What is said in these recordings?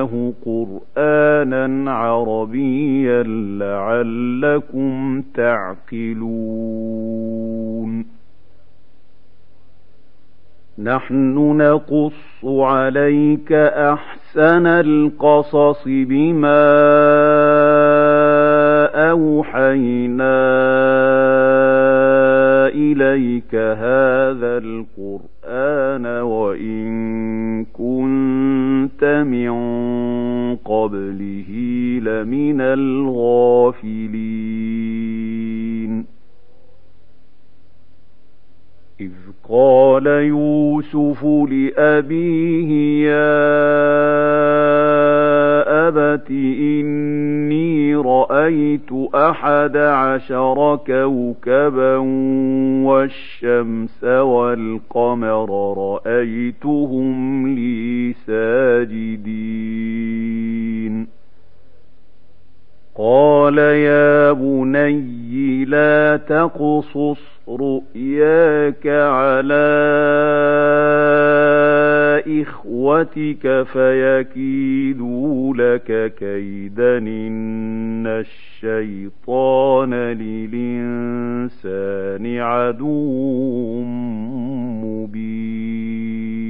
أنزلناه قرآنا عربيا لعلكم تعقلون نحن نقص عليك أحسن القصص بما أوحينا إليك هذا القرآن وإن كنت من قبله لمن الغافلين. إذ قال يوسف لأبيه يا أبت إني رأيت أحد عشر كوكبا والشمس والقمر رأيتهم إخوتك فيكيدوا لك كيدا إن الشيطان للإنسان عدو مبين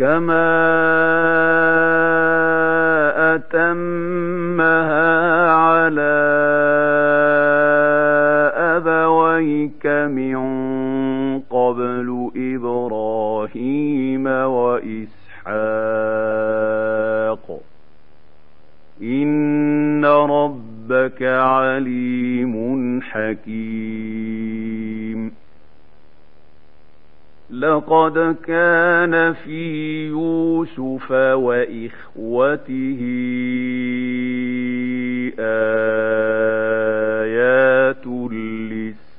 كما أتمها على أبويك من قبل إبراهيم وإسحاق إن ربك عليم حكيم لقد كان في يوسف وإخوته آيات للسائلين.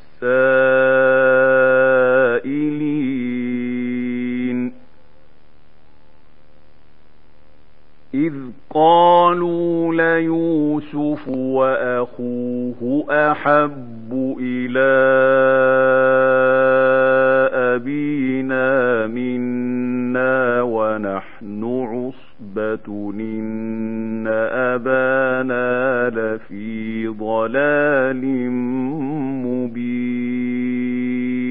إذ قالوا ليوسف وأخوه أحب إلى أبينا منا ونحن عصبة إن أبانا لفي ضلال مبين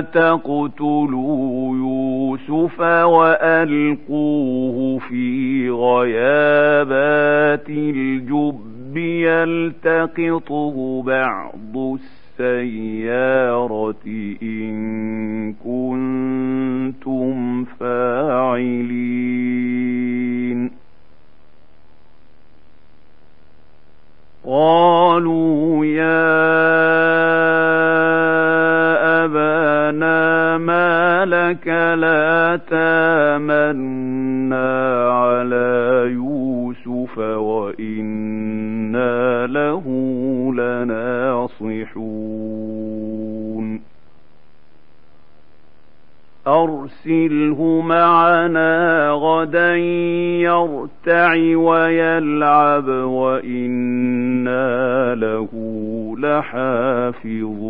تقتلوا يوسف وألقوه في غيابات الجب يلتقطه بعض السيارة إن كنتم فاعلين. قالوا يا أبانا ما لك لا تامنا على يوسف وإنا له لناصحون. أرسله معنا غدا يرتع ويلعب وإنا له لحافظون.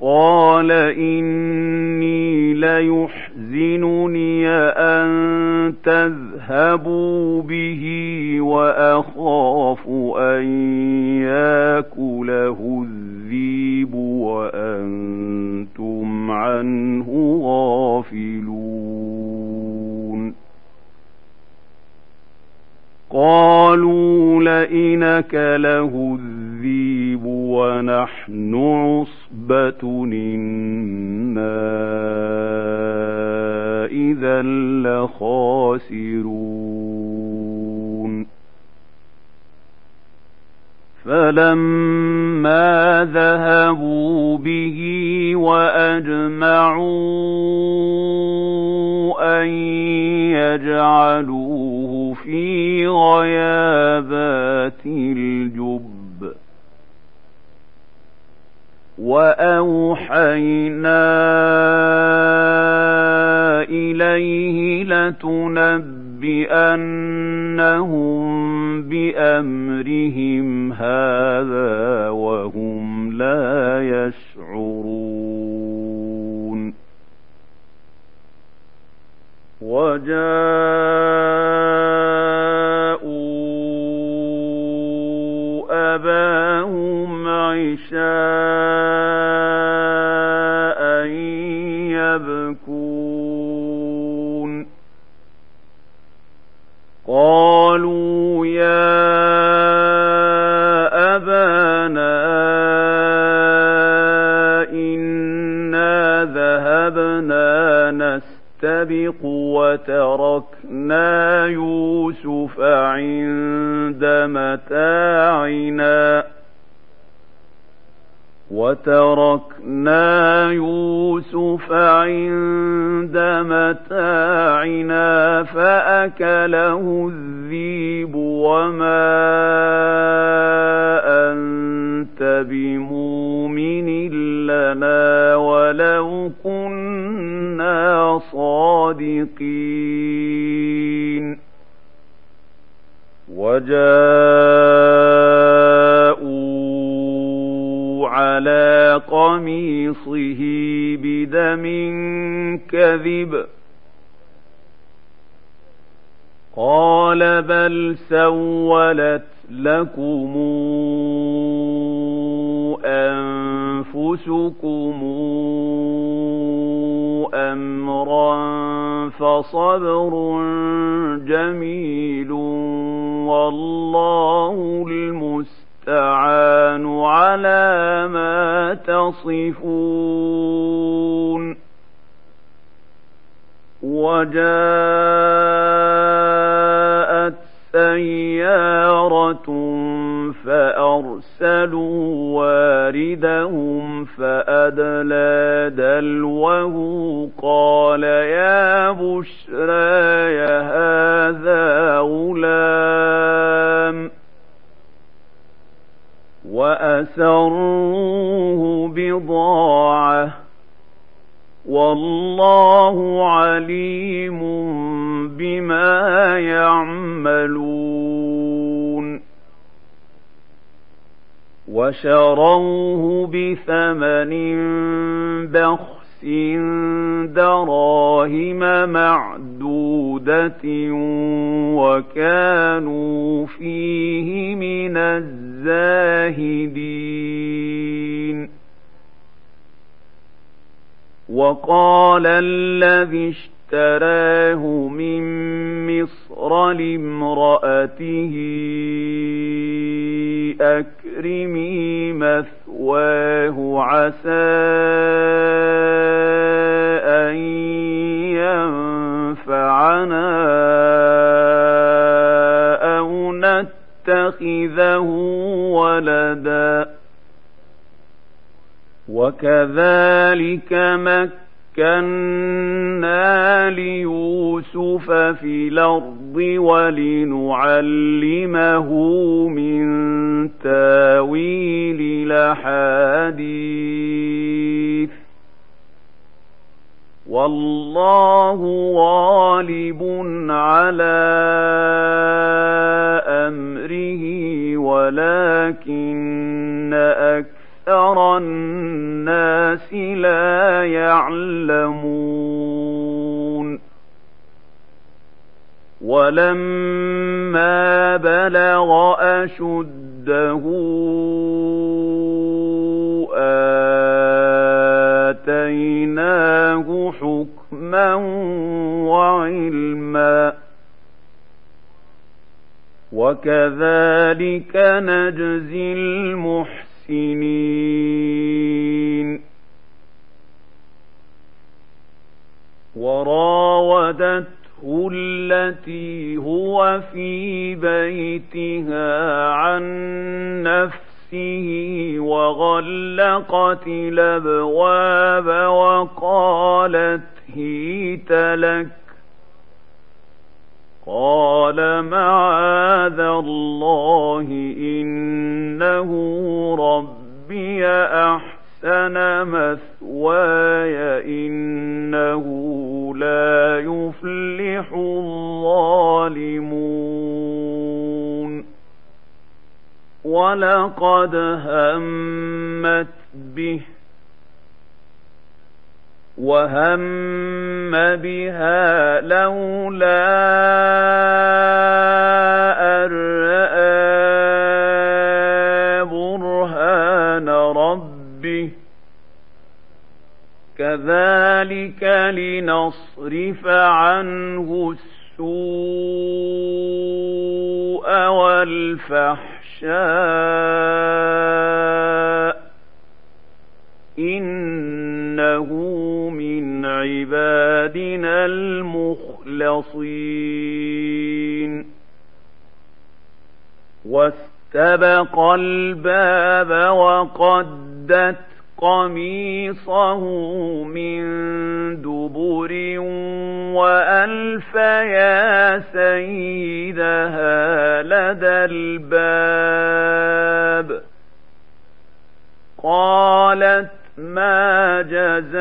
قال إني ليحزنني أن تذهبوا به وأخاف أن يأكله الذيب وأنتم عنه غافلون. قالوا لئنك له الذيب ونحن عصبة إنا إذا لخاسرون. فلما ذهبوا به وأجمعوا أن يجعلوه في غيابات الجب وأوحينا إليه لتنبئنهم بأمرهم هذا وهم لا يشعرون وجاءوا أباهم عشاء قالوا يا أبانا إنا ذهبنا نستبق وتركنا يوسف عند متاعنا وتركنا يوسف عند متاعنا فأكله الذيب وما أنت بمؤمن لنا ولو كنا صادقين وجاءوا على قميصه بدم كذب. قال بل سولت لكم أنفسكم أمرا فصبر جميل والله المستعان. على ما تصفون. وجاءت سيارة فأرسلوا واردهم فأدلى دلوه. قال يا بشرى يا هذا غلام. وأسروه بضاعة والله عليم بما يعملون وشروه بثمن بخس دراهم معدودة وكانوا فيه من الزاهدين وقال الذي اشتراه من مصر لامرأته أكرمي مثواه عسى أن ينفعنا أو نتخذه ولدا. وكذلك مكنا ليوسف في الأرض ولنعلمه من تاويل الأحاديث. والله غالب على امره ولكن أكثر الناس لا يعلمون ولما بلغ اشده آتيناه حكما وعلما وكذلك نجزي المحسنين وراودته التي هو في بيتها عن نفسه نفسه وغلقت الابواب وقالت هيت لك قال معاذ الله انه ربي احسن مثواي انه لا يفلح الظالمون ولقد همت به وهم بها لولا أن برهان ربه. كذلك لنصرف عنه السوء والفحش. يشاء إنه من عبادنا المخلصين. واستبق الباب وقدت قميصه من دبر وألف يا سيدها لدى الباب. قالت ما جزاء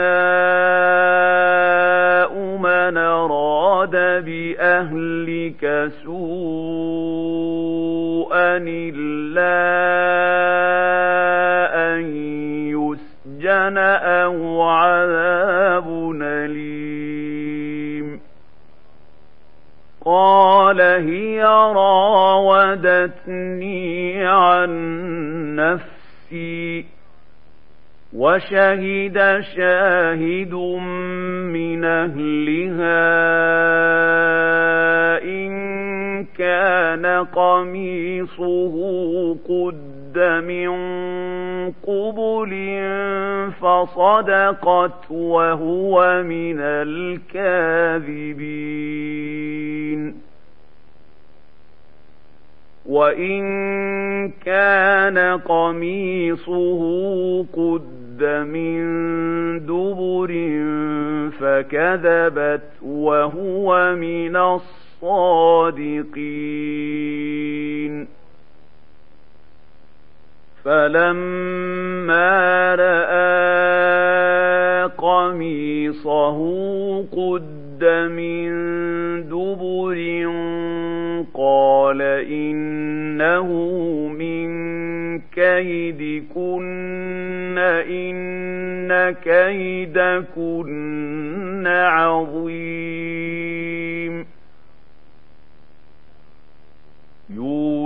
من أراد بأهلك سوءا إلا أو عذاب أليم. قال هي راودتني عن نفسي وشهد شاهد من أهلها إن كان قميصه قد من قبل فصدقت وهو من الكاذبين وإن كان قميصه قد من دبر فكذبت وهو من الصادقين فلما رأى قميصه قد من دبر قال إنه من كيدكن إن كيدكن عظيم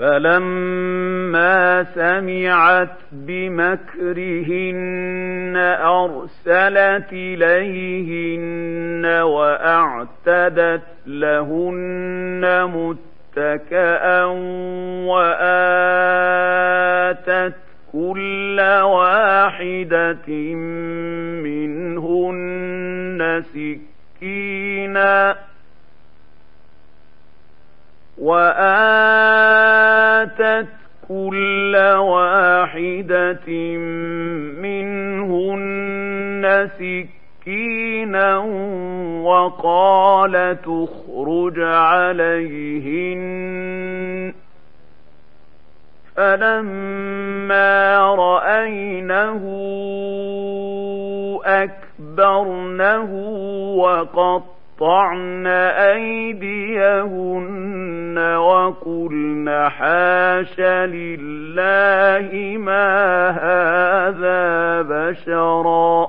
فلما سمعت بمكرهن أرسلت إليهن وأعتدت لهن متكأ وآتت كل واحدة منهن سكينا وآتت كل واحدة منهن سكينا وقال تخرج عليهن. فلما رأينه أكبرنه وقط وقطعن أيديهن وقلن حاش لله ما هذا بشرا.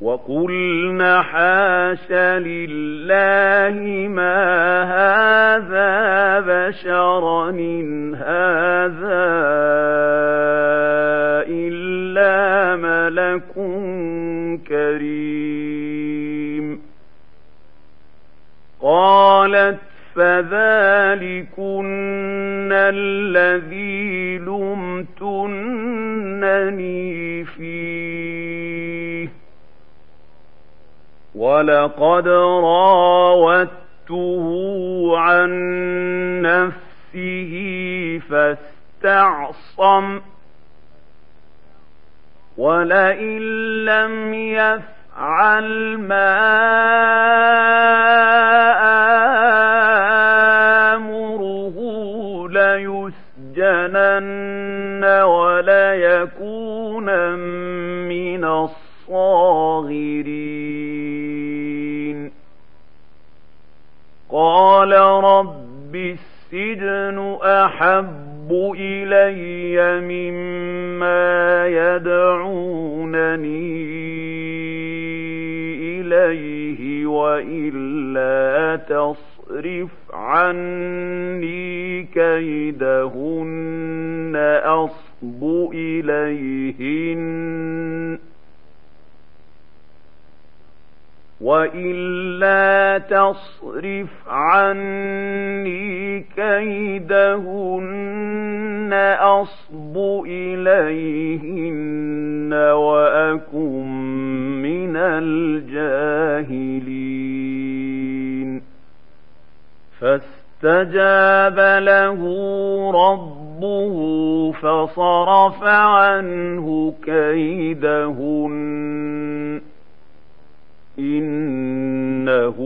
وقلن حاش لله ما هذا بشرا. إن هذا إلا ملك كريم قالت فذلكن الذي لمتنني فيه ولقد راودته عن نفسه فاستعصم ولئن لم يفعل ما آمره ليسجنن وليكون من الصاغرين قال رب السجن أحب إلي مما يدعونني إليه وإلا تصرف عني كيدهن أصب إليهن وإلا تصرف عني كيدهن أصب إليهن وأكن من الجاهلين فاستجاب له ربه فصرف عنه كيدهن إنه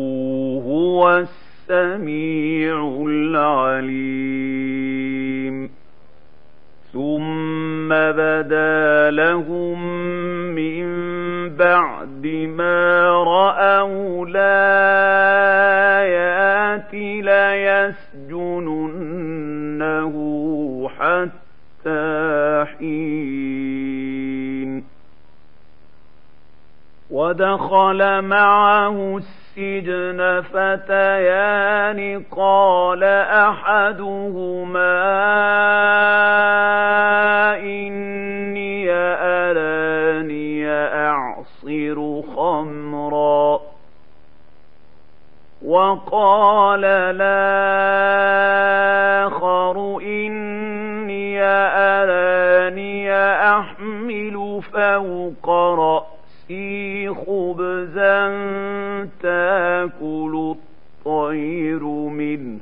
هو السميع العليم. ثم بدا لهم من بعد ما رأوا الآيات ليسجننه حتى حين ودخل معه السجن فتيان قال أحدهما إني أراني أعصر خمرا وقال الآخر إني أراني أحمل فوق رأسي خبزا تاكل الطير منه.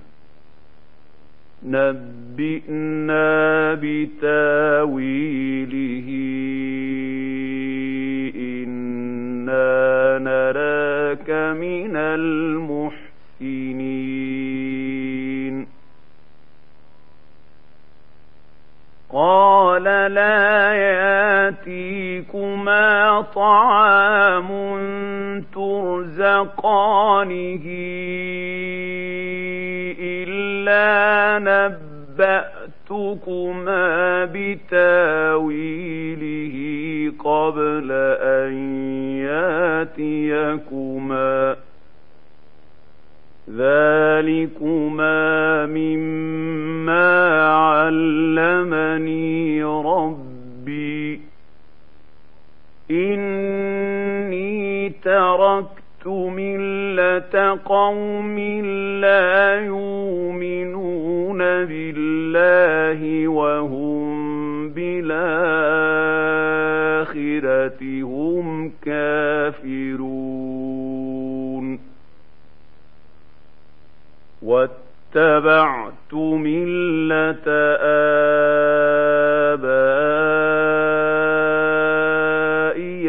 نبئنا بتاويله. إنا نراك من المحسنين قال لا ياتيكما طعام ترزقانه إلا نبأتكما بتاويله قبل أن ياتيكما ذلكما مما علمني ربي إني تركت ملة قوم لا يؤمنون بالله وهم بالآخرة هم كافرون واتبعت ملة آبائي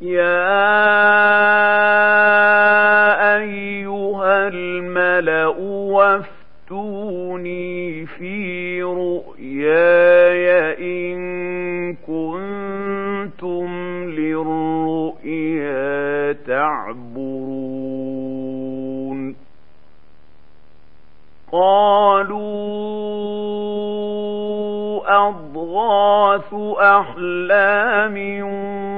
يا أيها الملأ وافتوني في رؤياي إن كنتم للرؤيا تعبرون قالوا أضغاث أحلام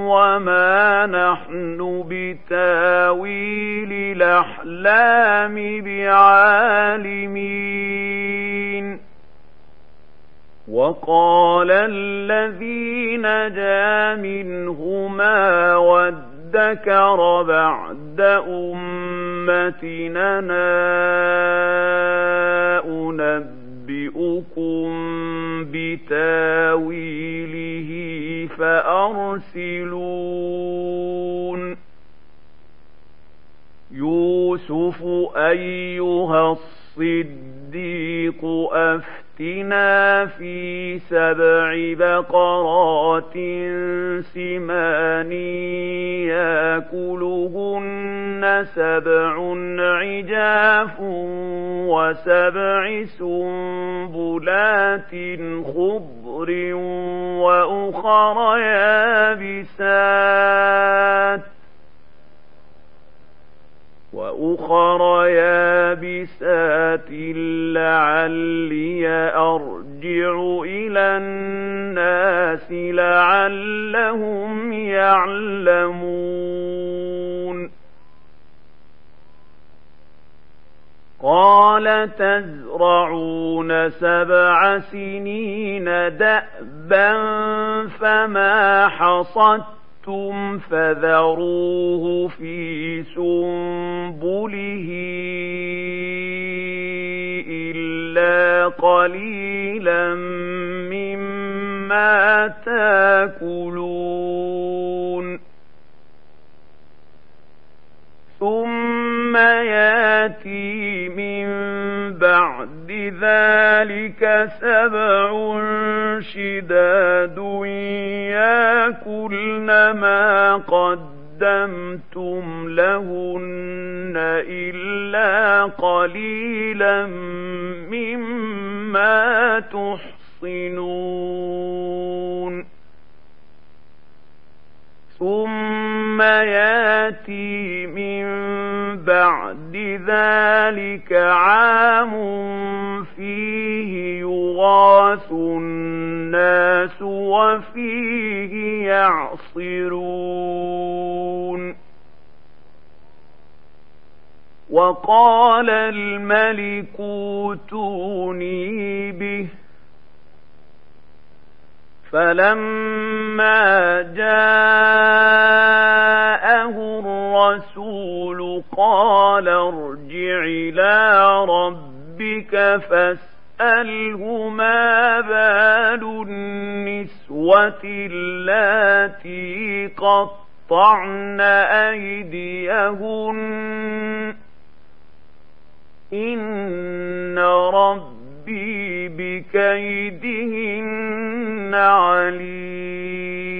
وما نحن بتاويل الأحلام بعالمين وقال الذي نجا منهما وادكر بعد أمتنا أنبئكم بتاويله فأرسلون. يوسف أيها الصديق أفتح فَأْتِنَا فِي سَبْعِ بَقَرَاتٍ سِمَانٍ يَأْكُلُهُنَّ سَبْعٌ عِجَافٌ وَسَبْعِ سُنبُلَاتٍ خُضْرٍ وَأُخَرَ يَابِسَاتٍ وأخر يابسات لعلي أرجع إلى الناس لعلهم يعلمون قال تزرعون سبع سنين دأبا فما حصدت شئتم فذروه في سنبله إلا قليلا مما تأكلون. ثم ياتي من بعد ذلك سبع شداد ياكلن ما قدمتم لهن إلا قليلا مما تحصنون. ثم ياتي من بعد ذلك عام فيه يغاث الناس وفيه يعصرون. وقال الملك اوتوني به. فلما جاءه الرسول قال ارجع إلى ربك فاسأله ما بال النسوة اللاتي قطعن أيديهن. إن ربي بكيدهن عليم.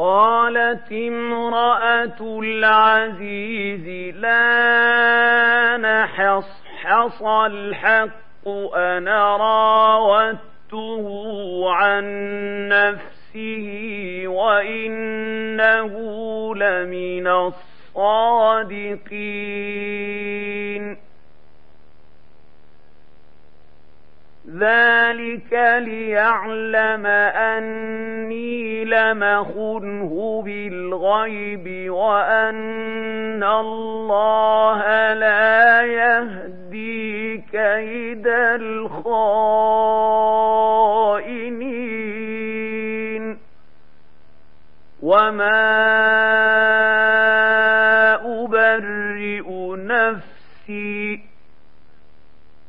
قالت امرأة العزيز لا نحصحص الحق أنا راودته عن نفسه وإنه لمن الصادقين. ذلك ليعلم أني لمخنه بالغيب وأن الله لا يهدي كيد الخائنين وما أبرئ نفسي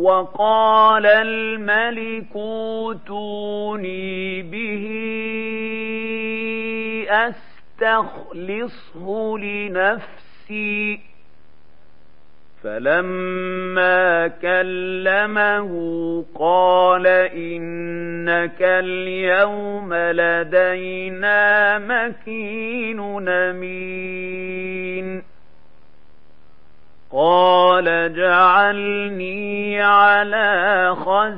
وقال الملك اوتوني به أستخلصه لنفسي. فلما كلمه قال إنك اليوم لدينا مكين نمين قال جعلني على خزائن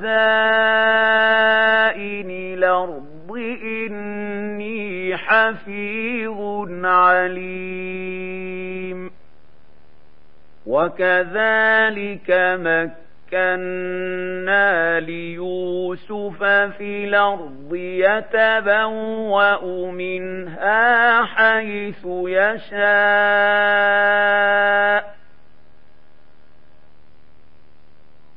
الأرض إني حفيظ عليم. وكذلك مكنا ليوسف في الأرض يتبوأ منها حيث يشاء.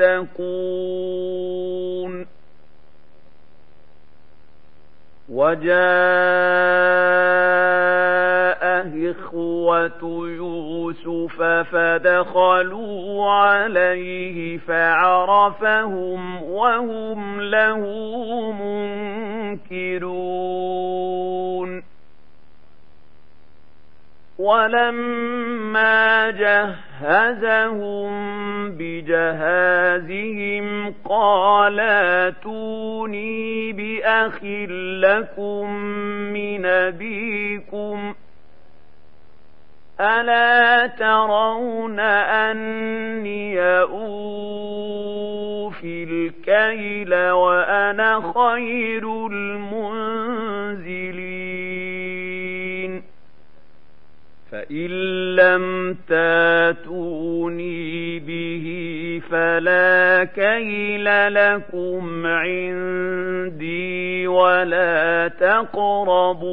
يتقون وجاء إخوة يوسف فدخلوا عليه فعرفهم وهم له منكرون. ولما جهزهم بجهازهم قال أتوني بأخ لكم من أبيكم ألا ترون أني أوفي الكيل وأنا خير المنزلين فإن لم تاتوني به فلا كيل لكم عندي ولا تقربون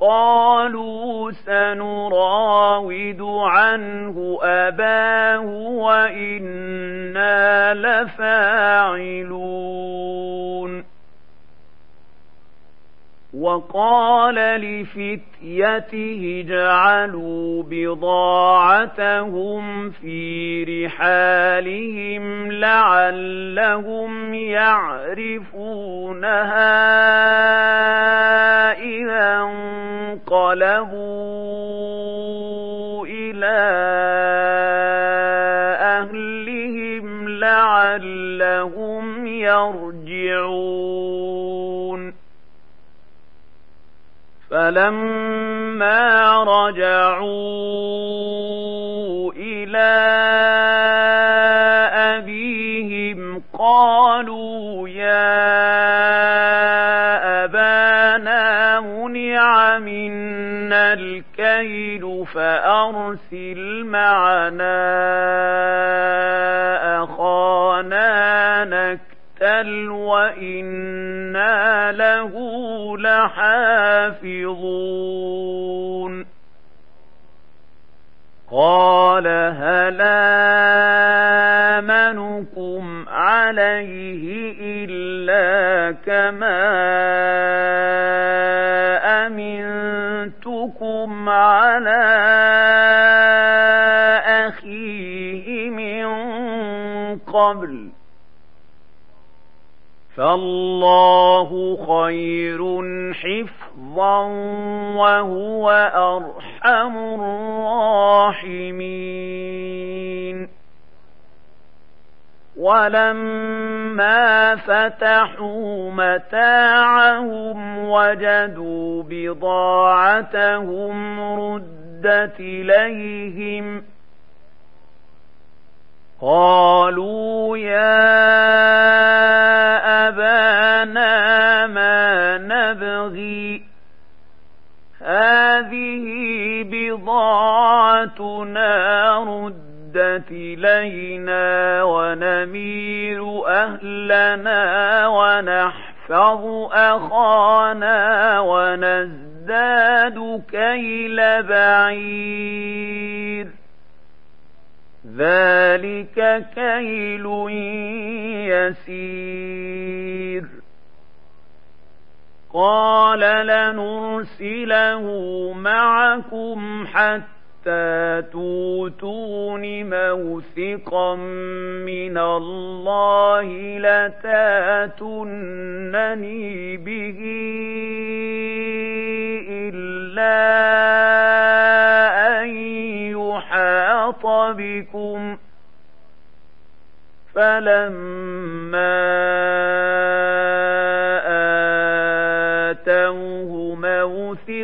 قالوا سنراود عنه أباه وإنا لفاعلون وقال لفتيته جعلوا بضاعتهم في رحالهم لعلهم يعرفونها إذا انقلبوا إلى أهلهم لعلهم يرجعون. فلما رجعوا إلى أبيهم قالوا يا أبانا منع منا الكيل فأرسل معنا أخانا نقتل وإنا له لحافظون قال هل آمنكم عليه إلا كما أمنتكم على أخيه من قبل فالله خير حفظا وهو أرحم الراحمين. ولما فتحوا متاعهم وجدوا بضاعتهم ردت إليهم ۖ قالوا يا أبانا ما نبغي هذه بضاعتنا ردت إلينا ونمير أهلنا ونحفظ أخانا ونزداد كيل بعير. ذلك كيل يسير. قال لنرسله معكم حتى توتون موثقا من الله لتاتونني به إلا أن يحاط بكم فلما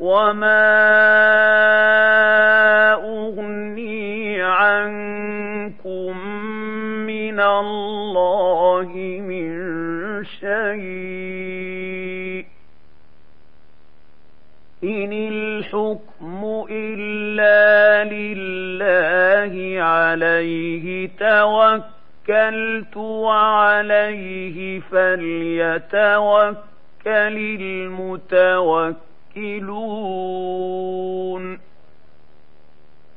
وما اغني عنكم من الله من شيء إن الحكم إلا لله عليه توكلت وعليه فليتوكل المتوكلون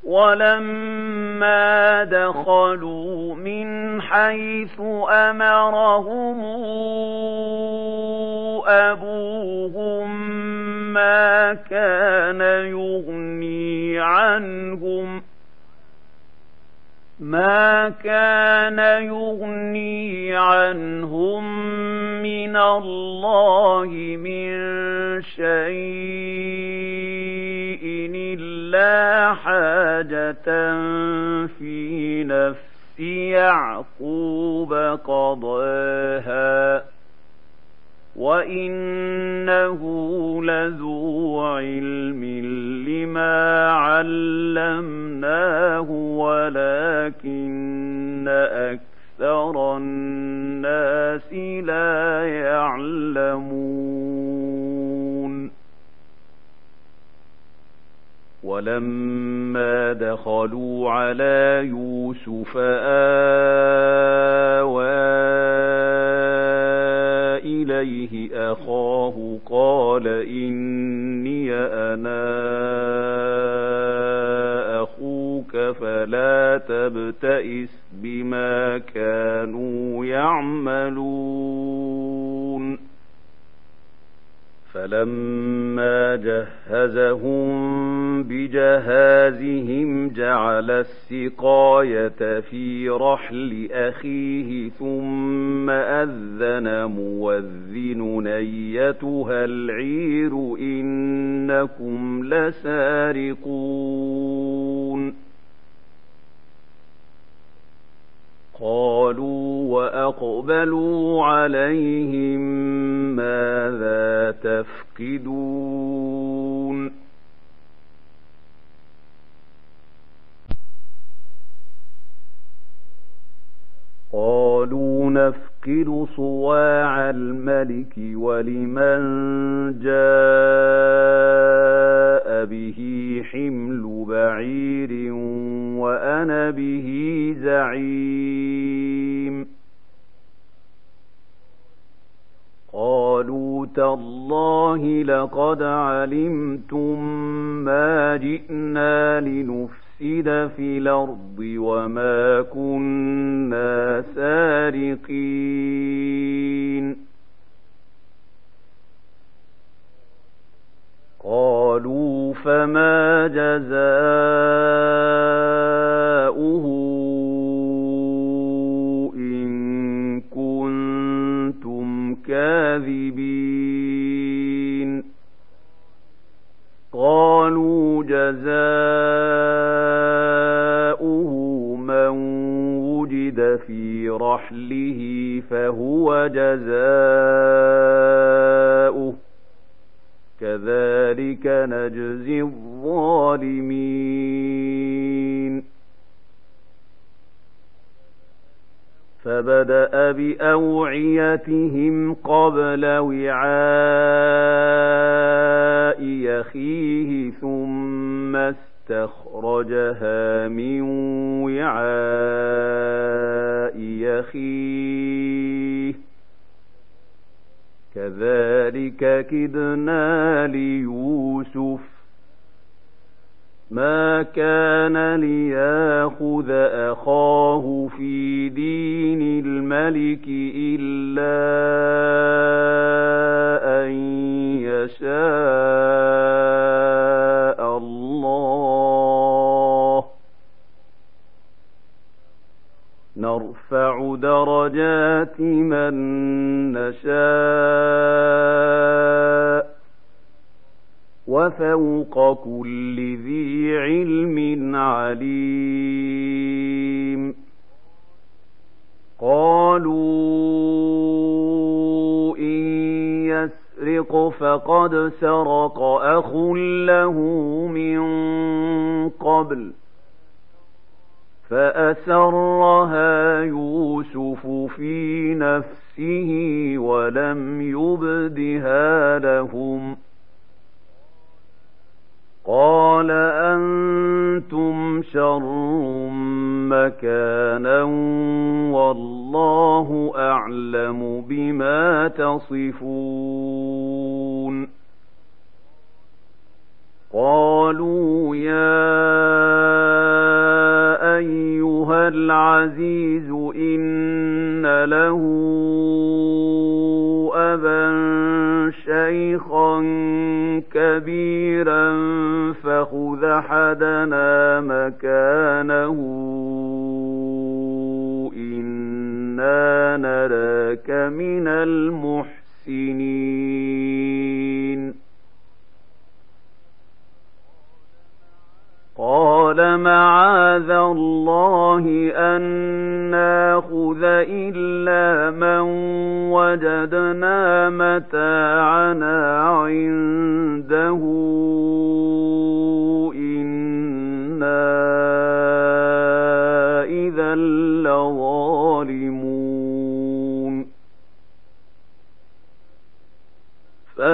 ولما دخلوا من حيث امرهم ابوهم ما كان يغني عنهم ما كان يغني عنهم من الله من شيء إلا حاجة في نفس يعقوب قضاها وإنه لذو علم لما علمناه ولكن أكثر الناس لا يعلمون. ولما دخلوا على يوسف آوى إليه أخاه قال إني أنا أخوك فلا تبتئس بما كانوا يعملون فلما جهزهم بجهازهم جعل السقاية في رحل أخيه ثم أذن موذن أيتها العير إنكم لسارقون قالوا وأقبلوا عليهم ماذا تفقدون قالوا نفقد صواع الملك ولمن جاء به حمل بعير وأنا به زعيم. قالوا تالله لقد علمتم ما جئنا لنفسد في الأرض وما كنا سارقين. قالوا فما جزاؤه إن كنتم كاذبين. قالوا جزاؤه من وجد في رحله فهو جزاؤه كذلك نجزي الظالمين. فبدأ بأوعيتهم قبل وعاء يخيه ثم استخرجها من وعاء يخيه. كذلك كدنا ليوسف. ما كان ليأخذ أخاه في دين الملك إلا أن يشاء الله. نرفع درجات وفوق كل ذي علم عليم قالوا إن يسرق فقد سرق أخ له من قبل فأسرها يوسف في نفسه بما تصفون قالوا يا أيها العزيز إن له أبا شيخا كبيرا فخذ أحدنا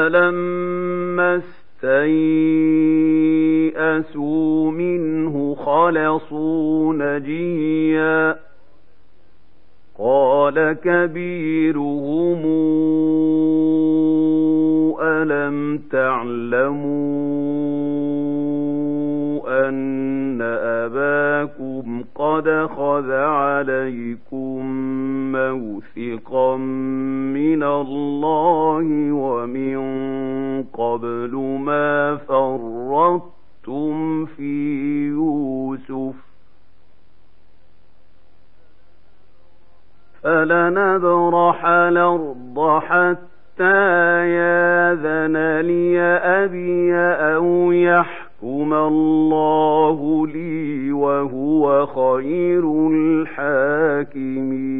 فلما استيئسوا منه خلصوا نجيا. قال كبيرهم ألم تعلموا أن أباكم قد خذ عليكم موثقا من الله ومن قبل ما فرطتم في يوسف فلنبرح الأرض حتى ياذن لي أبي أو يحكم الله لي وهو خير الحاكمين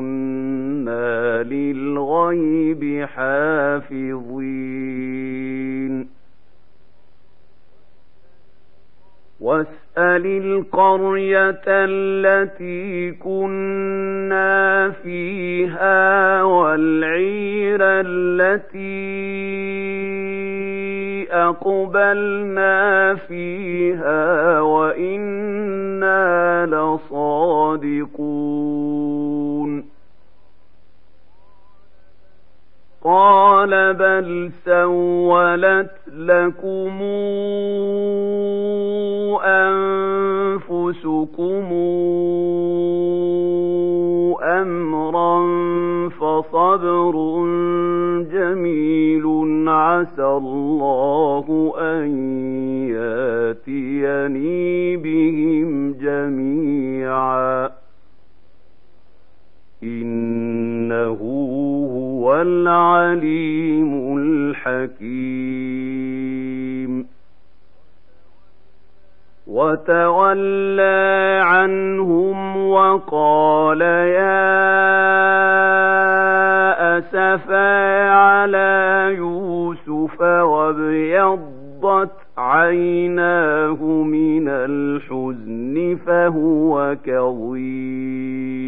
للغيب حافظين. واسأل القرية التي كنا فيها والعير التي أقبلنا فيها وإنا لصادقون. قال بل سولت لكم أنفسكم أمرا فصبر جميل عسى الله أن ياتيني بهم جميعا إنه هو العليم الحكيم. وتولى عنهم وقال يا أسفا على يوسف وابيضت عيناه من الحزن فهو كظيم.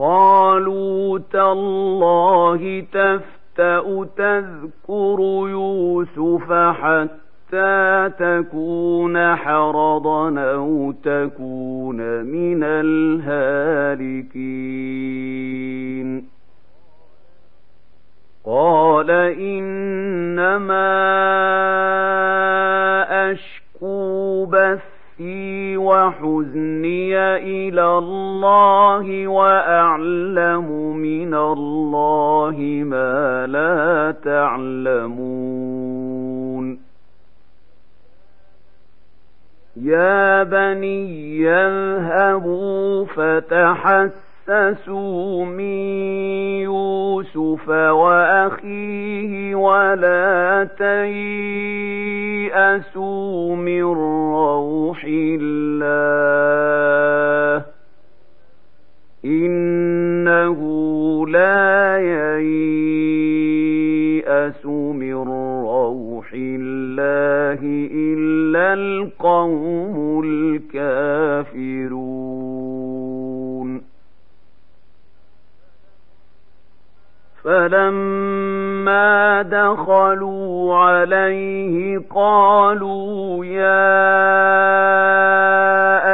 قالوا تالله تفتأ تذكر يوسف حتى تكون حرضا أو تكون من الهالكين. قال إنما أشكو بث بثي وحزني إلى الله وأعلم من الله ما لا تعلمون. يا بني يذهبوا فتحسسوا من يوسف وأخيه ولا تيأسوا من روح الله إنه لا ييأس من روح الله إلا القوم الكافرون فلما دخلوا عليه قالوا يا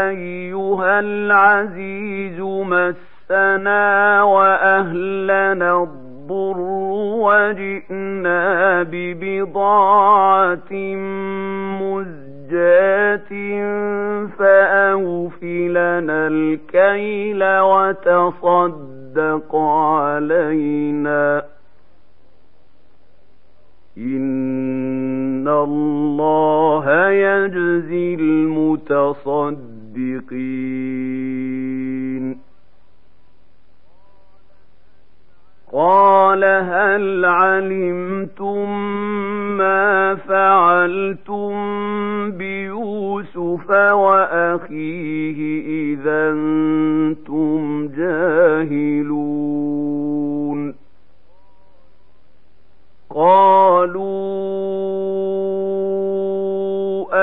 أيها العزيز مسنا وأهلنا الضر وجئنا ببضاعة مزجاة فأوفلنا الكيل وتصدق تصدق علينا. إن الله يجزي المتصدقين. قال هل علمتم ما فعلتم بيوسف وأخيه إذا أنتم جاهلون؟ قالوا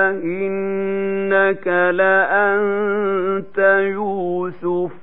أئنك لأنت يوسف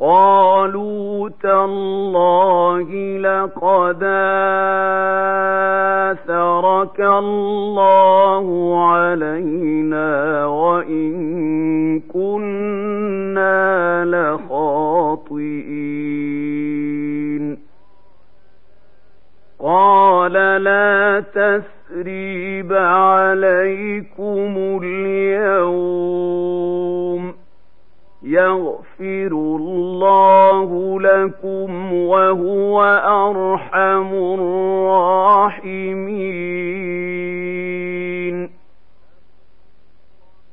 قالوا تالله لقد آثرك الله علينا وإن كنا لخاطئين. قال لا تثريب عليكم اليوم. يغفر الله لكم وهو أرحم الراحمين.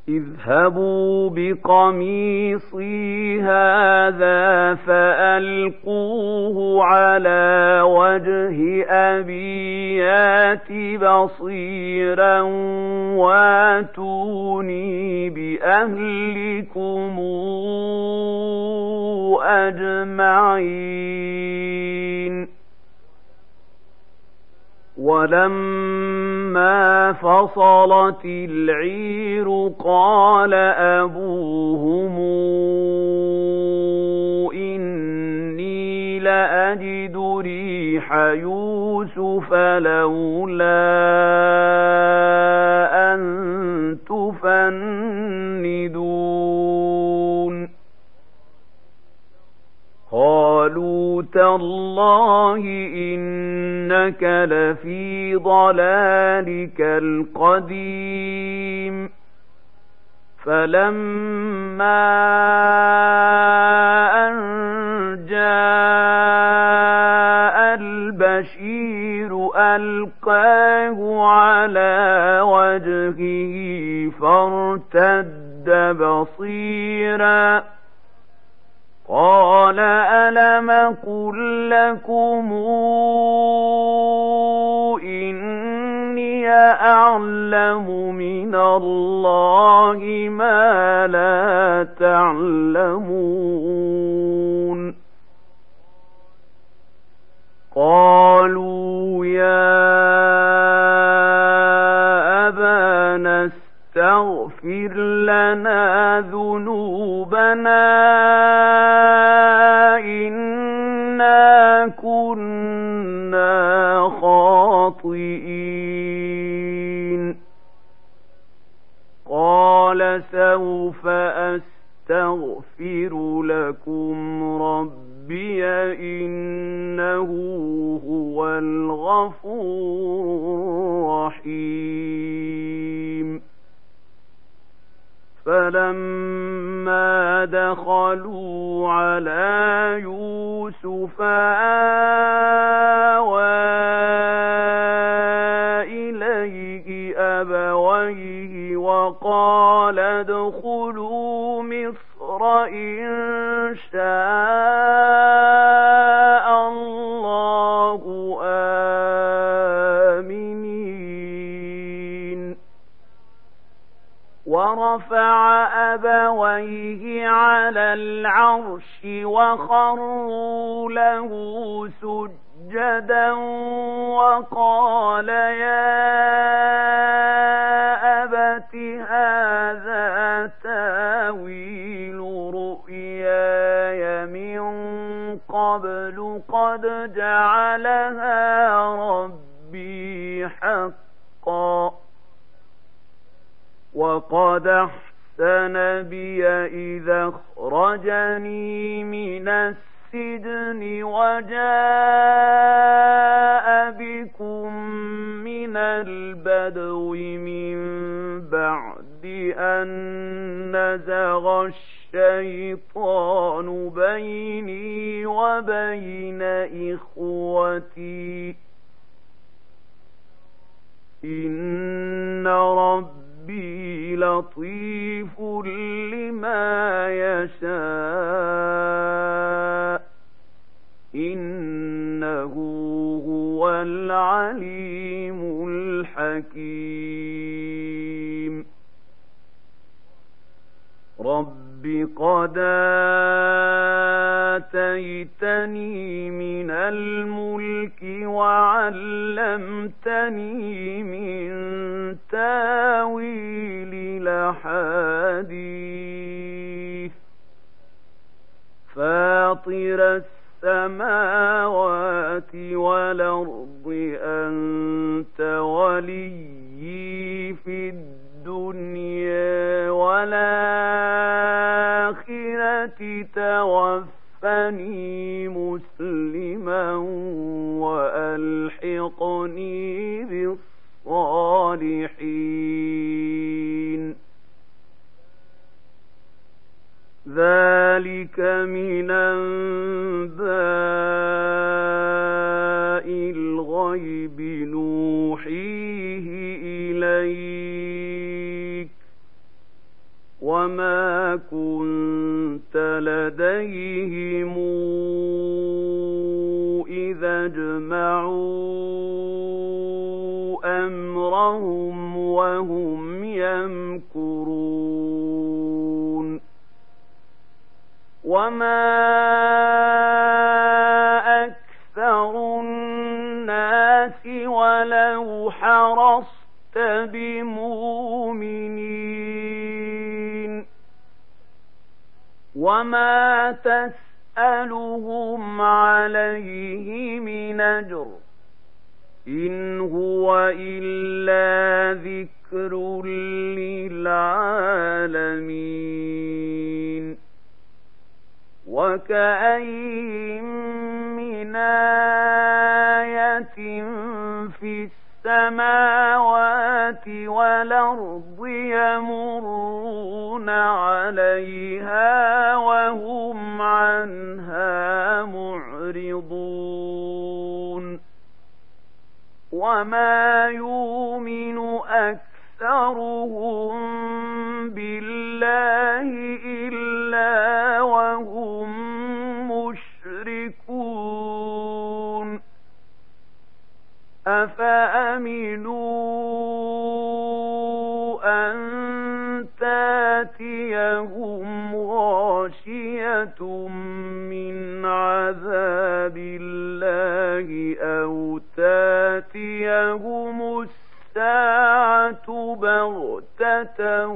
اذهبوا بقميصي هذا فألقوه على وجه أبي يات بصيرا واتوني بأهلكم أجمعين. ولما فصلت العير قال أبوهم إني لأجد ريح يوسف لولا أن تفندون تالله إنك لفي ضلالك القديم. فلما أن جاء البشير ألقاه على وجهه فارتد بصيراً قال ألم قل لكم إني أعلم من الله ما لا تعلمون قالوا يا أبانا استغفر لنا ذنوبنا إنا كنا خاطئين. قال سوف أستغفر لكم ربي إنه هو الغفور الرحيم. فلما دخلوا على يوسف آوى إليه أبويه وقال وخروا فاطر السماوات والأرض أنت وليي في الدنيا والآخرة توفني مسلما وألحقني بالصالحين. ذلك من أنباء الغيب نوحيه إليك. وما كنت لديهم إذا اجمعوا أمرهم وهم وما أكثر الناس ولو حرصت بمؤمنين وما تسألهم عليه من أجر إن هو إلا ذكر للعالمين وكأين من آية في السماوات والأرض يمرون عليها وهم عنها معرضون وما يؤمن أكثرهم بالله أفأمنوا أن تاتيهم غاشية من عذاب الله أو تاتيهم الساعة بغتة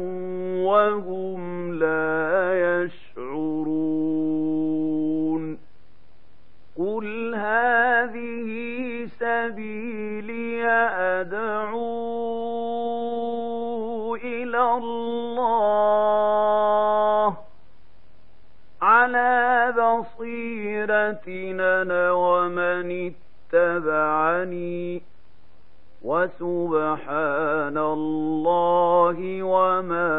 وهم لا يشعرون قل هذه سبيلي أدعو إلى الله على بصيرة أنا ومن اتبعني وسبحان الله وما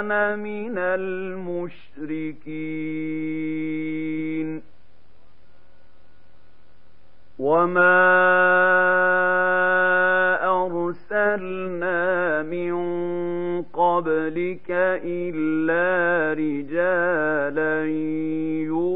أنا من المشركين. وما أرسلنا من قبلك إلا رجالا يوحى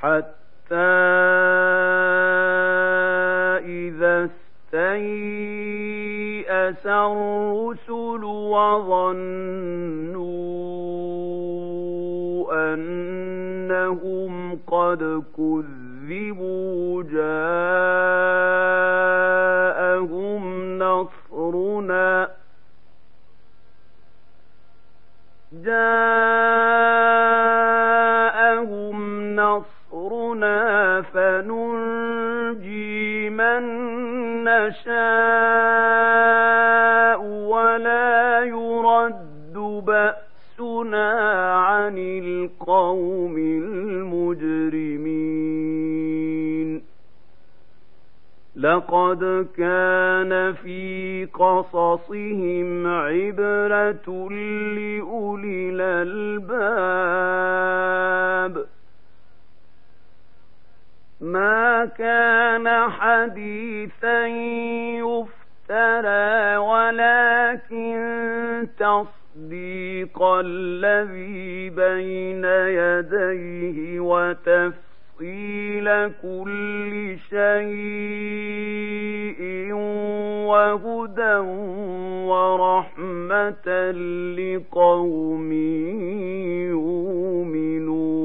حتى إذا استيأس الرسل وظنوا أنهم قد كذبوا جاءهم جاءهم نصرنا فننجي من نشاء ولا يرد بأسنا عن القوم لقد كان في قصصهم عبرة لأولي الألباب. ما كان حديثا يفترى ولكن تصديق الذي بين يديه وتفسير تفصيل كل شيء وهدى ورحمة لقوم يؤمنون